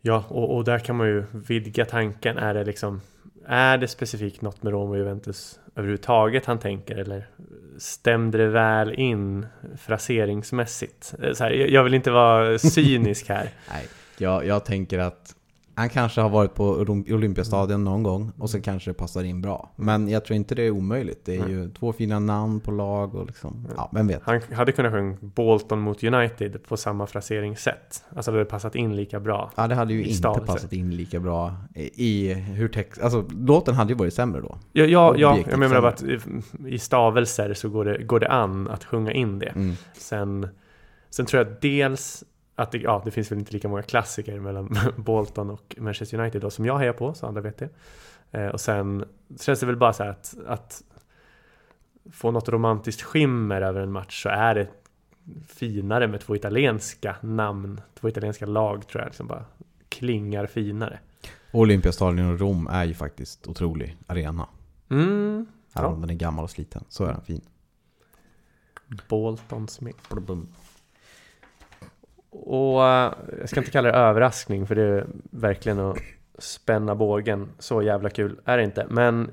Ja, och, och där kan man ju vidga tanken. Är det liksom Är det specifikt något med Roma och Juventus överhuvudtaget han tänker? Eller stämde det väl in fraseringsmässigt? Eh, Så här, jag jag vill inte vara cynisk här. Nej, jag, jag tänker att han kanske har varit på Olymp- Olympiastadion någon gång och så kanske det passar in bra. Men jag tror inte det är omöjligt. Det är Nej. ju två fina namn på lag och liksom, ja, vem vet. Han hade kunnat sjunga Bolton mot United på samma fraseringssätt. Alltså det hade passat in lika bra. Ja, det hade ju inte stavelse. passat in lika bra i, hur text... Alltså, låten hade ju varit sämre då. Ja, ja, ja jag menar bara att i- i stavelser så går det, går det an att sjunga in det. Mm. Sen, sen tror jag dels att det, ja, det finns väl inte lika många klassiker mellan Bolton och Manchester United då, som jag hejar på, så andra vet det. Eh, och sen känns det väl bara så här att, att få något romantiskt skimmer över en match så är det finare med två italienska namn, två italienska lag tror jag liksom bara klingar finare. Olympiastadion och Rom är ju faktiskt otrolig arena. Mm, Även Ja. om den är gammal och sliten så är den fin. Boltons med. Och eh, jag ska inte kalla det överraskning för det är verkligen att spänna bågen. Så jävla kul är det inte. Men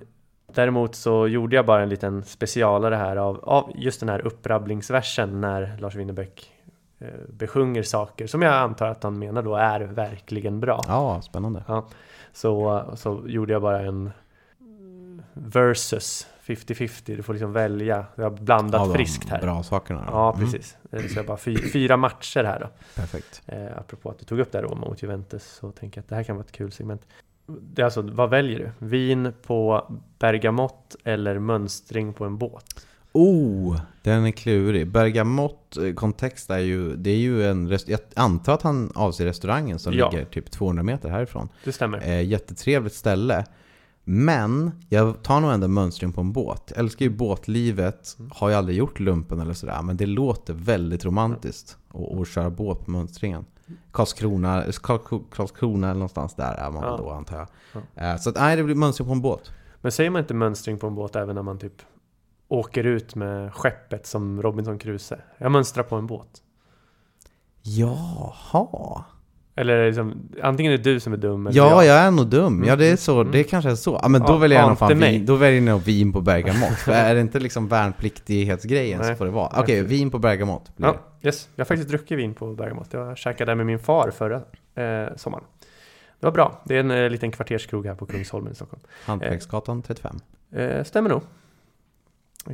Däremot så gjorde jag bara en liten specialare här av, av just den här upprabblingsversen när Lars Winnerbäck eh, besjunger saker som jag antar att han menar då är verkligen bra. Ja, spännande. Ja, så, så gjorde jag bara en versus 50-50. Du får liksom välja. Jag har blandat Ja, friskt här. Bra sakerna. då. Ja, Mm, precis. Eh, Så jag bara fy, fyra matcher här då. perfekt. Eh, apropå att du tog upp det här Roma mot Juventus så tänker jag att det här kan vara ett kul segment. Det är alltså, vad väljer du? Vin på bergamott eller mönstring på en båt? Oh, den är klurig. Bergamott eh, kontext är ju, det är ju en, rest- jag antar att han avser restaurangen som Ja. ligger typ 200 meter härifrån. Det stämmer. Eh, jättetrevligt ställe. Men jag tar nog ändå mönstring på en båt. Jag älskar ju båtlivet, har ju aldrig gjort lumpen eller sådär. Men det låter väldigt romantiskt att att köra båt på mönstringen. Karlskrona, Karl- Karlskrona eller någonstans där är man Ja. då antar jag. Eh, så att, nej, det blir mönstring på en båt. Men säger man inte mönstring på en båt även när man typ åker ut med skeppet som Robinson Crusoe? Jag mönstrar på en båt. Jaha. Eller liksom, antingen är det du som är dum eller Ja, jag. jag är nog dum. Ja, det är så. Mm. Det kanske är så. Ja, men då Ja, väljer jag nog fan mig. vin. Då väljer jag nog vin på bergamott. För är det inte liksom värnpliktighetsgrejen så Nej. får det vara. Okej, Okej. vin på bergamott blir Ja, det. yes. Jag har faktiskt druckit vin på Bergamot. Jag käkade med min far förra eh, sommaren. Det var bra. Det är en eh, liten kvarterskrog här på Kungsholmen i Stockholm. Hantverksgatan 35. Eh, stämmer nog.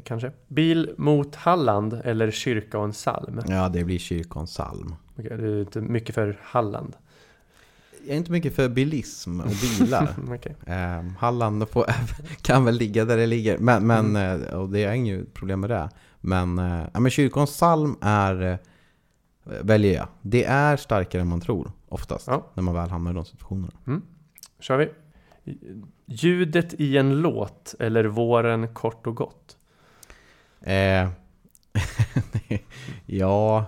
Kanske. Bil mot Halland eller kyrka och en psalm? Ja, det blir kyrkans psalm. Okej, du är inte mycket för Halland. Jag är inte mycket för bilism och bilar. Okej. eh, Halland får, kan väl ligga där det ligger. Men, men eh, och det är inget problem med det. Men, eh, ja, men kyrkans psalm är, eh, väljer jag. Det är starkare än man tror, oftast. Ja. När man väl hamnar i de situationerna. kör vi. Ljudet i en låt eller våren kort och gott? Eh, ja,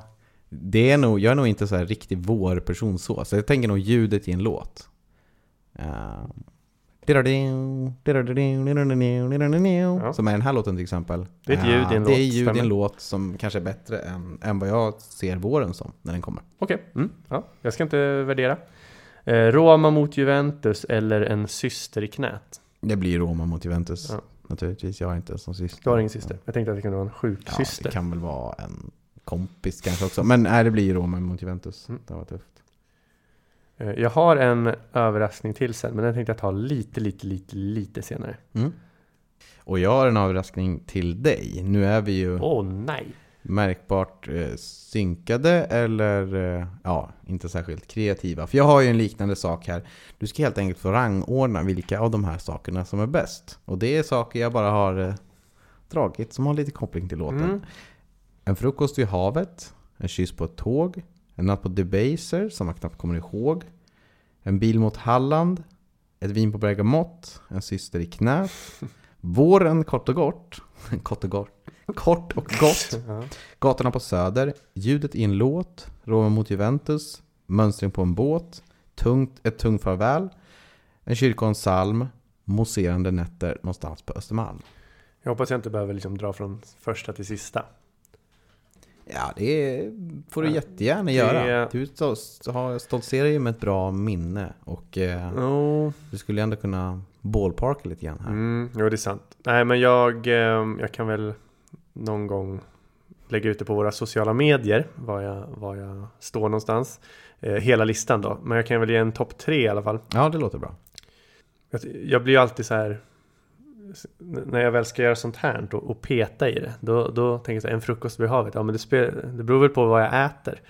det är nog, jag är nog inte så här riktig vårperson så. Så jag tänker nog ljudet i en låt. Ja. Som är den här låten till exempel. Det är ett ljud i en Eh, Det är låt, ljud i en låt som kanske är bättre än, än vad jag ser våren som när den kommer. Okej, mm. ja, jag ska inte värdera. Eh, Roma mot Juventus eller en syster i knät? Det blir Roma mot Juventus. Ja. Naturligtvis, jag har inte som syster. Du har ingen syster? Jag tänkte att det kunde vara en sjuk Ja, syster. det kan väl vara en kompis kanske också. Men nej, det blir Roma mot Juventus. Mm. Det var tufft. Eh, Jag har en överraskning till sen, men den tänkte jag ta lite, lite, lite, lite senare. Mm. Och jag har en överraskning till dig. Nu är vi ju Åh nej! Märkbart eh, synkade eller eh, ja, inte särskilt kreativa. För jag har ju en liknande sak här. Du ska helt enkelt få rangordna vilka av de här sakerna som är bäst. Och det är saker jag bara har eh, dragit som har lite koppling till låten. Mm. En frukost vid havet, en kyss på ett tåg, en natt på Debaser som jag knappt kommer ihåg, en bil mot Halland, ett vin på bergamott, en syster i knät, våren kort och gott, kort och gott, kort och gott, gatorna på Söder, ljudet i en låt, Roma mot Juventus, mönstring på en båt, tungt, ett tungt farväl, en kyrka och en psalm, mousserande nätter någonstans på Östermalm. Jag hoppas jag inte behöver liksom dra från första till sista. Ja, det får du jättegärna det- göra. Du stoltserar ju med ett bra minne och eh, Oh. du skulle ändå kunna ballparka lite grann här. Mm, jo, det är sant. Nej, men jag, eh, jag kan väl någon gång lägga ut det på våra sociala medier, var jag, var jag står någonstans. Eh, hela listan då. Men jag kan väl ge en topp tre i alla fall. Ja, det låter bra. Jag, jag blir ju alltid så här när jag väl ska göra sånt här och, och peta i det, då, då tänker jag så här, en frukost vid havet, ja men det, spel, det beror väl på vad jag äter.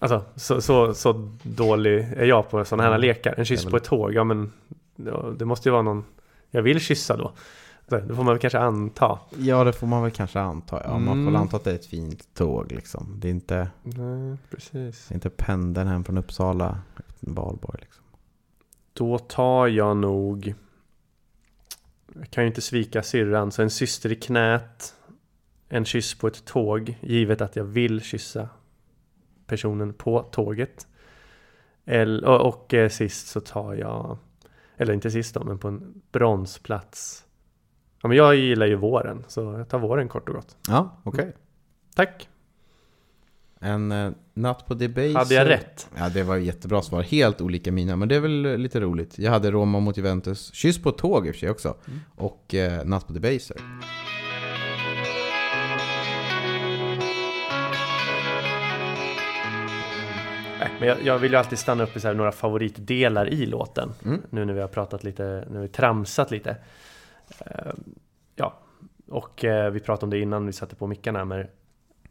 Alltså, så, så, så dålig är jag på sådana här Mm. lekar. En kyss på ett tåg, ja men det måste ju vara någon jag vill kyssa då. Det får man väl kanske anta. Ja, det får man väl kanske anta. Ja, Man får Mm. väl anta att det är ett fint tåg liksom. Det är inte, Nej, precis. det är inte pendeln hem från Uppsala, valborg liksom. Då tar jag nog Jag kan ju inte svika syrran så en syster i knät En kyss på ett tåg Givet att jag vill kyssa Personen på tåget El- och, och eh, sist så tar jag Eller inte sist då men på en bronsplats Ja men jag gillar ju våren så jag tar våren kort och gott Ja, okej. Tack En eh, natt på Debaser. Hade jag rätt? Ja, det var ett jättebra svar. Helt olika mina, men det är väl lite roligt. Jag hade Roma mot Juventus. Kyss på tåg i och för sig också. Och eh, Natt på Debaser. Men jag, jag vill ju alltid stanna upp i så några favoritdelar i låten. Mm. Nu när vi har pratat lite, när vi tramsat lite. Eh, ja, och eh, vi pratade om det innan vi satte på mickarna. Men,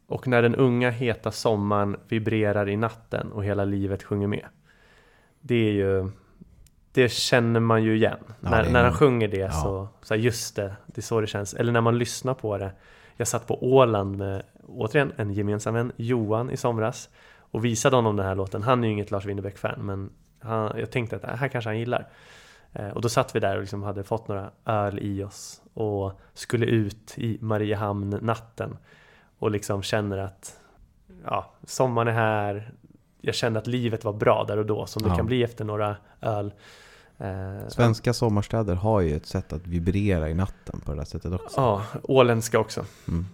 och när den unga heta sommaren vibrerar i natten och hela livet sjunger med. Det är ju, det känner man ju igen. Ja, när, är när han sjunger det ja. så, så här, just det, det är så det känns. Eller när man lyssnar på det. Jag satt på Åland med, återigen, en gemensam vän, Johan, i somras och visade honom den här låten. Han är ju inget Lars Winnerbäck-fan, men han, jag tänkte att det här kanske han gillar. Eh, och då satt vi där och liksom hade fått några öl i oss och skulle ut i Mariehamn natten och liksom känner att ja, sommaren är här. Jag kände att livet var bra där och då, som det Ja. kan bli efter några öl. Eh, Svenska sommarstäder har ju ett sätt att vibrera i natten på det där sättet också. Ja, åländska också. Mm.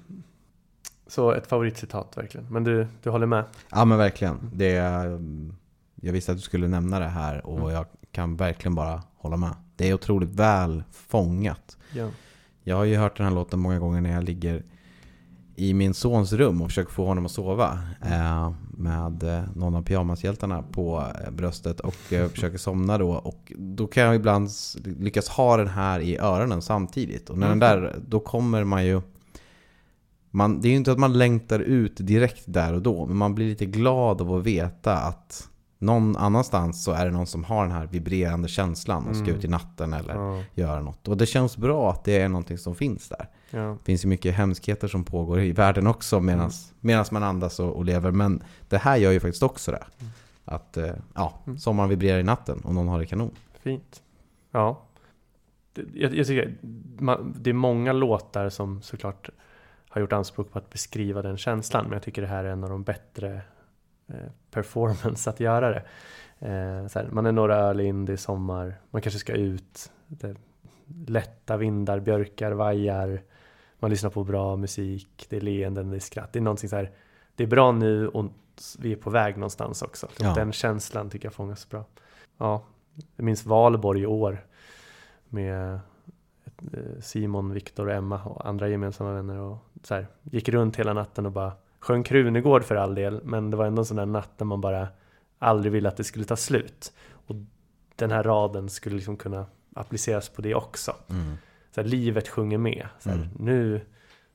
Så ett favoritcitat verkligen. Men du, du håller med? Ja men verkligen. Det jag visste att du skulle nämna det här och Mm. jag kan verkligen bara hålla med. Det är otroligt väl fångat. Ja. Jag har ju hört den här låten många gånger när jag ligger i min sons rum och försöker få honom att sova. Eh, med eh, någon av pyjamashjältarna på eh, bröstet och eh, försöker somna då. Och då kan jag ibland lyckas ha den här i öronen samtidigt. Och när den där, då kommer man ju... Man, det är ju inte att man längtar ut direkt där och då, men man blir lite glad av att veta att någon annanstans så är det någon som har den här vibrerande känslan och ska Mm. ut i natten eller Ja, göra något. Och det känns bra att det är någonting som finns där. ja. Det finns ju mycket hemskheter som pågår i världen också medan Mm. man andas och, och lever. Men det här gör ju faktiskt också det. Mm. Att eh, ja, sommaren vibrerar i natten och någon har det kanon. Fint. Ja. Jag, jag tycker man, det är många låtar som såklart har gjort anspråk på att beskriva den känslan. Men jag tycker det här är en av de bättre eh, performance att göra det. Eh, här, man är några öl in, det är sommar, man kanske ska ut. Det lätta vindar, björkar, vajar. Man lyssnar på bra musik, det är leenden, det är skratt. Det är någonting så här, det är bra nu och vi är på väg någonstans också. Ja. Den känslan tycker jag fångas bra. Ja, jag minns Valborg i år med eh, Simon, Viktor och Emma och andra gemensamma vänner och så här, gick runt hela natten och bara sjöng Krunegård för all del men det var ändå en sån där natt där man bara aldrig ville att det skulle ta slut och den här raden skulle liksom kunna appliceras på det också. Så här, livet sjunger med. Så här, Mm. nu,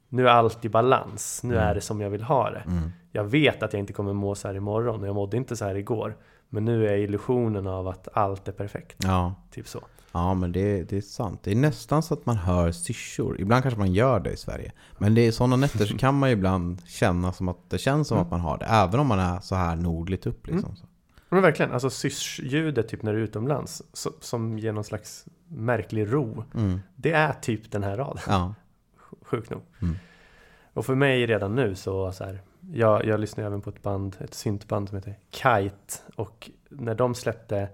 nu är allt i balans, nu Mm. är det som jag vill ha det. Mm. Jag vet att jag inte kommer må så här imorgon och jag mådde inte så här igår. Men nu är illusionen av att allt är perfekt. Ja, Typ så. Ja men det, det är sant. Det är nästan så att man hör syrsor. Ibland kanske man gör det i Sverige. Men det är sådana nätter så kan man ibland känna som att det känns som Mm. att man har det. Även om man är så här nordligt upp liksom. Så. Men verkligen, alltså sysljudet typ när du är utomlands så, som ger någon slags märklig ro. Mm. Det är typ den här raden, Ja. sjukt nog. Mm. Och för mig redan nu så, så här, jag, jag lyssnar även på ett band, ett syntband som heter Kite. Och när de släppte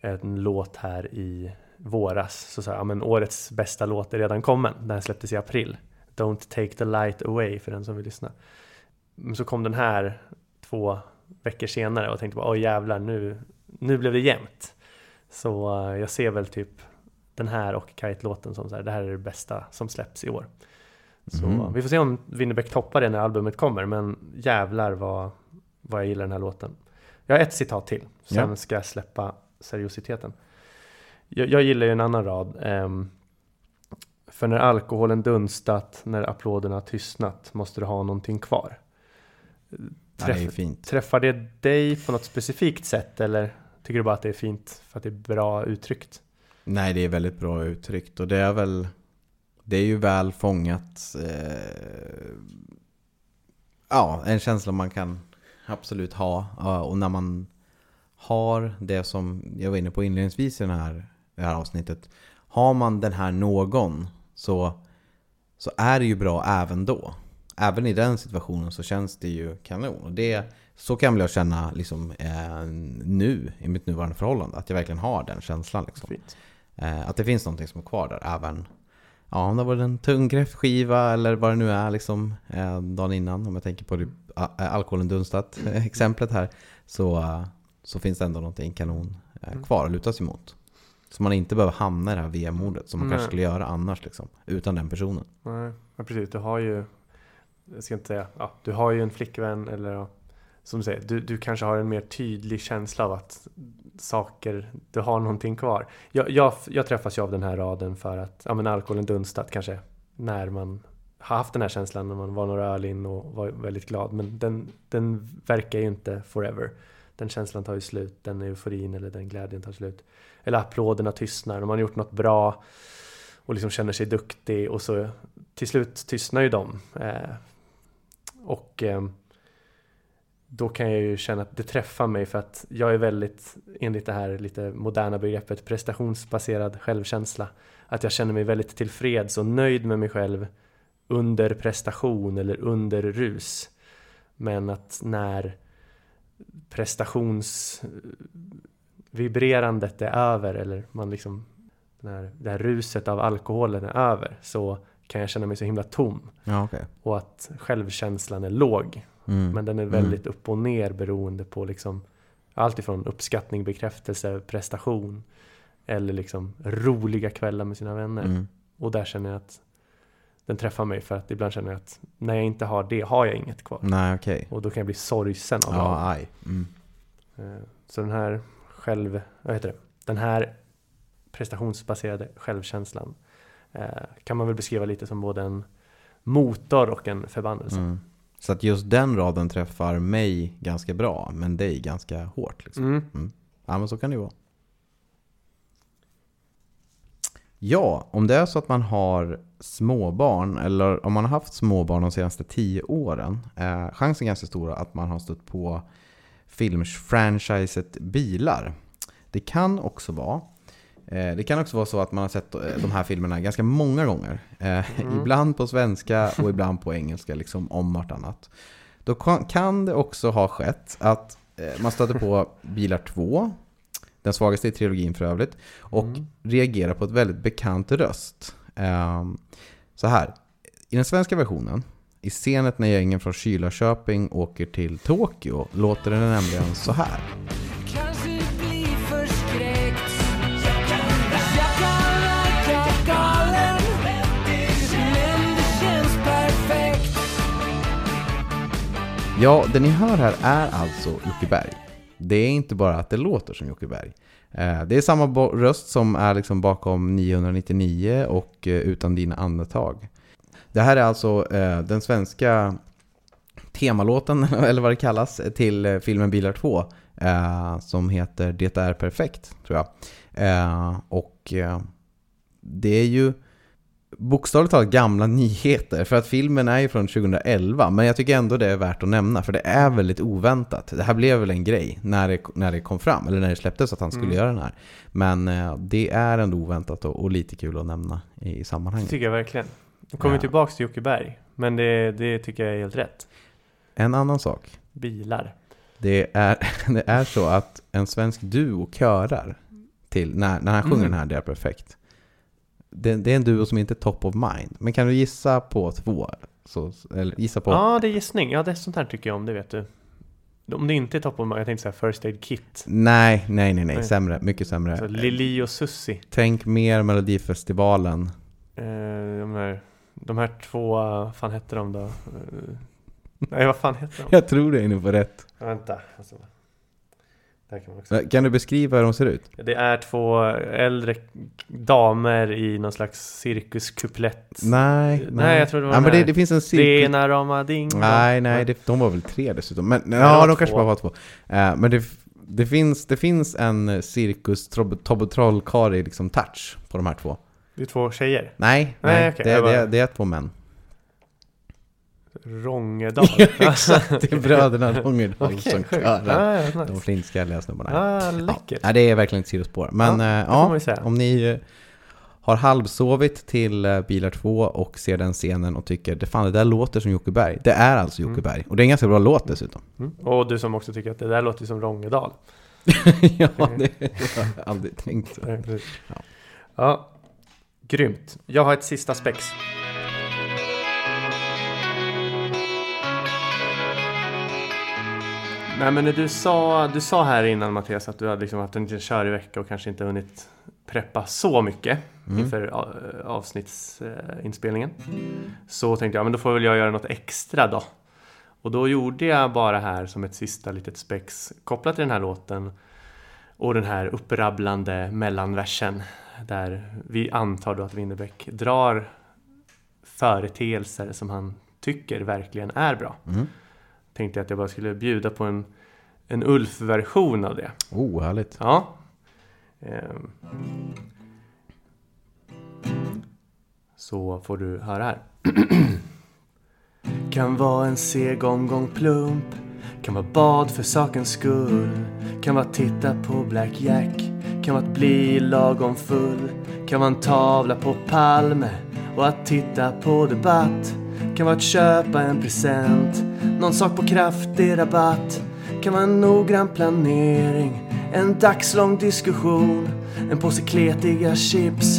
en låt här i våras så sa jag, ja men årets bästa låt är redan kommen. Den här släpptes i april. Don't take the light away för den som vill lyssna. Men så kom den här två veckor senare och tänkte bara, oj jävlar nu, nu blev det jämnt. Så eh, jag ser väl typ den här och Kite-låten som så här, det här är det bästa som släpps i år. Så Mm. vi får se om Winnerbäck toppar det när albumet kommer, men jävlar vad, vad jag gillar den här låten. Jag har ett citat till, sen Ja. ska jag släppa seriositeten. Jag, jag gillar ju en annan rad. ehm, för när alkoholen dunstat, när applåderna tystnat, måste du ha någonting kvar. ja, det är Träff, fint. träffar det dig på något specifikt sätt, eller tycker du bara att det är fint för att det är bra uttryckt? Nej, det är väldigt bra uttryckt och det är väl Det är ju väl fångat eh, Ja, en känsla man kan absolut ha och när man har det som jag var inne på inledningsvis i den här, det här avsnittet Har man den här någon så, så är det ju bra även då Även i den situationen så känns det ju kanon och det så kan väl jag känna liksom, eh, nu i mitt nuvarande förhållande. Att jag verkligen har den känslan. Liksom. Eh, att det finns någonting som är kvar där även ja, om det var en tung kräftskiva eller vad det nu är liksom, eh, dagen innan. Om jag tänker på det, alkoholen dunstat exemplet här så, eh, så finns det ändå någonting kanon eh, kvar att luta sig mot. Så man inte behöver hamna i det här VM-mordet som man Nej. kanske skulle göra annars liksom, utan den personen. Nej, ja, precis. Du har ju, jag ska inte säga, ja, du har ju en flickvän eller som du säger, du, du kanske har en mer tydlig känsla av att saker, du har någonting kvar. Jag, jag, jag träffas ju av den här raden för att, ja men alkoholen dunstat kanske, när man har haft den här känslan när man var några öl in och var väldigt glad. Men den, den verkar ju inte forever. Den känslan tar ju slut, den euforin eller den glädjen tar slut. Eller applåderna tystnar, när man har gjort något bra och liksom känner sig duktig och så till slut tystnar ju de. Eh, och eh, då kan jag ju känna att det träffar mig för att jag är väldigt, enligt det här lite moderna begreppet, prestationsbaserad självkänsla. Att jag känner mig väldigt tillfreds och nöjd med mig själv under prestation eller under rus. Men att när prestationsvibrerandet är över eller man liksom när det här ruset av alkoholen är över så kan jag känna mig så himla tom. Ja, okej. Och att självkänslan är låg. Mm. Men den är väldigt upp och ner beroende på liksom allt ifrån uppskattning, bekräftelse, prestation eller liksom roliga kvällar med sina vänner. Mm. Och där känner jag att den träffar mig för att ibland känner jag att när jag inte har det har jag inget kvar. Nej, okej. Och då kan jag bli sorgsen av Ja, aj. Mm. Eh, Så den här själv, vad heter det? Den här prestationsbaserade självkänslan eh, kan man väl beskriva lite som både en motor och en förbannelse. Mm. Så att just den raden träffar mig ganska bra, men dig ganska hårt. Liksom. Mm. Ja, men så kan det ju vara. Ja, om det är så att man har småbarn, eller om man har haft småbarn de senaste tio åren, är chansen ganska stor att man har stött på filmfranchiset bilar. Det kan också vara eh, det kan också vara så att man har sett eh, de här filmerna ganska många gånger. Eh, Ibland på svenska och ibland på engelska, liksom om vartannat. Då kan- det också ha skett att eh, man stöter på Bilar 2, den svagaste i trilogin för övrigt, och reagerar på ett väldigt bekant röst. Ehm, så här, i den svenska versionen, i scenet när gängen från Kylarköping åker till Tokyo, låter det nämligen så här. Ja, det ni hör här är alltså Jocke Berg. Det är inte bara att det låter som Jocke Berg. Eh, det är samma röst som är liksom bakom 999 och eh, Utan dina andetag. Det här är alltså eh, den svenska temalåten, eller vad det kallas, till filmen Bilar 2. Som heter Det är perfekt, tror jag. Och det är ju bokstavligt talat gamla nyheter. För att filmen är ju från 2011. Men jag tycker ändå det är värt att nämna. För det är väldigt oväntat. Det här blev väl en grej när det, när det kom fram. Eller när det släpptes att han skulle Mm. göra den här. Men eh, det är ändå oväntat och, och lite kul att nämna i, i Det sammanhanget. tycker jag verkligen. Nu kommer Ja. tillbaks till Jocke Berg. Men det, det tycker jag är helt rätt. En annan sak. Bilar. Det är, det är så att en svensk duo körar till när, när han sjunger Mm. den här Det är perfekt. Det, det är en duo som inte är top of mind. Men kan du gissa på två? Så, eller gissa på... Ja, det är gissning. Ja, det är sånt här tycker jag om, det vet du. Om det inte är Top of Mind, jag tänkte säga First Aid Kit. Nej, nej, nej, nej. Nej. Sämre. Mycket sämre. Så Lili och Susi. Tänk mer Melodifestivalen. Eh, de, här, de här två, vad fan hette de då? Eh, nej, vad fan hette de? Jag tror det är inne på rätt. Vänta. Alltså. Där kan man också. Kan du beskriva hur de ser ut? Det är två äldre damer i någon slags cirkuskuplett. Nej, Nej, jag tror det var den men det, det finns en cirkus... Nej, nej, det, de var väl tre dessutom. Men det ja, de kanske två. bara var två. Eh, men det, det, finns, det finns en cirkus Tobbe Trollkarl liksom touch på de här två. Det är två tjejer. Nej, Nej, nej, okej, det, det, det är två män. Rångedal. Exakt, det är bröderna Långedal Okej, som sjukt. körar. Ah, ja, nice. De flintskalliga snubbarna. Ah, läckert. Nej, det är verkligen ett sidospår. Men Ja, ja, ju ja, om ni eh, har halvsovit till eh, Bilar 2 och ser den scenen och tycker det fan det där låter som Jocke Berg. Det är alltså Jocke Mm. Berg. Och det är en ganska bra låt dessutom. Mm. Och du som också tycker att det där låter som Rångedal. ja, det har jag aldrig tänkt. så. Ja. Ja, grymt. Jag har ett sista spex. Nej men du sa, du sa här innan Mattias att du hade liksom haft en körig vecka och kanske inte hunnit preppa så mycket inför a- avsnittsinspelningen. Så tänkte jag, men då får väl jag göra något extra då. Och då gjorde jag bara här som ett sista litet spex kopplat till den här låten och den här upprabblande mellanversen där vi antar då att Winnerbäck drar företeelser som han tycker verkligen är bra. Tänkte jag att jag bara skulle bjuda på en, en Ulf-version av det. Oh, härligt. Ja. Ehm. Så får du höra här. kan vara en seg omgång plump. Kan vara bad för sakens skull. Kan vara titta på Black Jack. Kan vara att bli lagom full. Kan vara en tavla på Palme. Och att titta på debatt. Kan vara att köpa en present. Någon sak på kraftig rabatt. Kan vara en noggrann planering. En dagslång diskussion. En påse kletiga chips.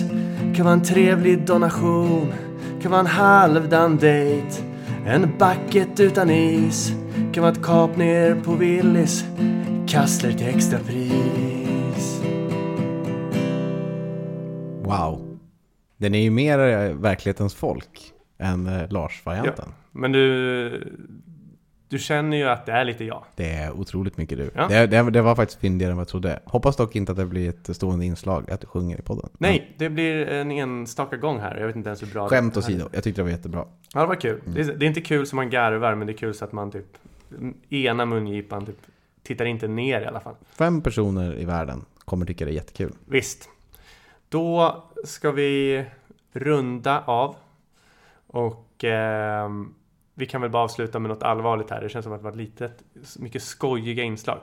Kan vara en trevlig donation. Kan vara en halvdan dejt. En bucket utan is. Kan vara ett kap ner på Willys. Kassler till extrapris. Wow. Den är ju mer verklighetens folk än eh, Lars-varianten. Men du, du känner ju att det är lite jag. Det är otroligt mycket du. Ja. Det, det, det var faktiskt fyndigare än vad jag trodde. Hoppas dock inte att det blir ett stående inslag att du sjunger i podden. Nej, det blir en enstaka gång här. Jag vet inte ens hur bra Skämt det åsido, jag tyckte det var jättebra. Ja, det var kul. Mm. Det, är, det är inte kul som man garvar, men det är kul så att man typ ena mungipan typ tittar inte ner i alla fall. Fem personer i världen kommer tycka det är jättekul. Visst. Då ska vi runda av. Och ehm, vi kan väl bara avsluta med något allvarligt här. Det känns som att det var ett litet, mycket skojiga inslag.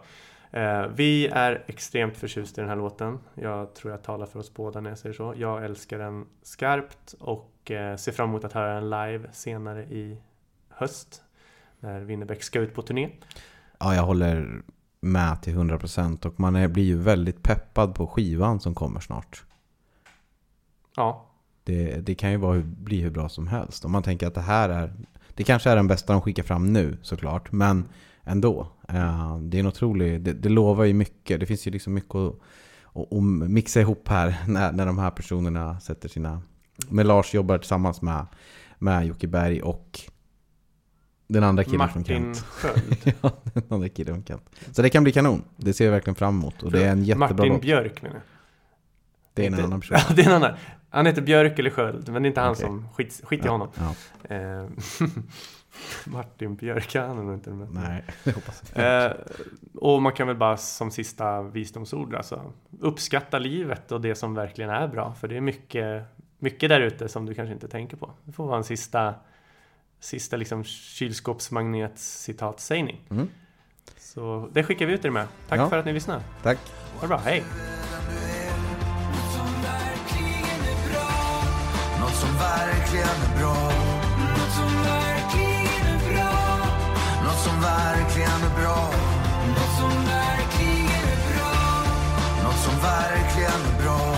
Eh, vi är extremt förtjusta i den här låten. Jag tror jag talar för oss båda när jag säger så. Jag älskar den skarpt och eh, ser fram emot att höra den live senare i höst. När Winnerbäck ska ut på turné. Ja, jag håller med till 100% och man är, blir ju väldigt peppad på skivan som kommer snart. Ja, Det, det kan ju vara, bli hur bra som helst. Om man tänker att det här är, det kanske är den bästa de skickar fram nu såklart, men ändå. Eh, det är en otrolig, det, det lovar ju mycket. Det finns ju liksom mycket att, att, att mixa ihop här när, när de här personerna sätter sina... Med Lars jobbar tillsammans med, med Jocke Berg och den andra killen från Martin Kent. Sköld. ja, den andra killen från Kent. Så det kan bli kanon. Det ser jag verkligen fram emot. Och det är en jättebra Martin låt. Björk menar jag. Det är en Inte- annan person. Ja, det är en annan. Han heter Björk eller Sköld, men det är inte han som... Skit, skit i Ja, honom. Ja, Eh, Martin Björk, han är nog inte med. nej, det hoppas jag. Eh, och man kan väl bara som sista visdomsord alltså, uppskatta livet och det som verkligen är bra. För det är mycket, mycket där ute som du kanske inte tänker på. Det får vara en sista, sista liksom kylskåpsmagnet-citatsägning. Mm. Så det skickar vi ut er med. Tack Ja. för att ni lyssnade. Tack. Ha det bra, hej! Som verkligen är bra. Något som verkligen är bra. Något som verkligen är bra. Något som verkligen är bra. Något som verkligen är bra.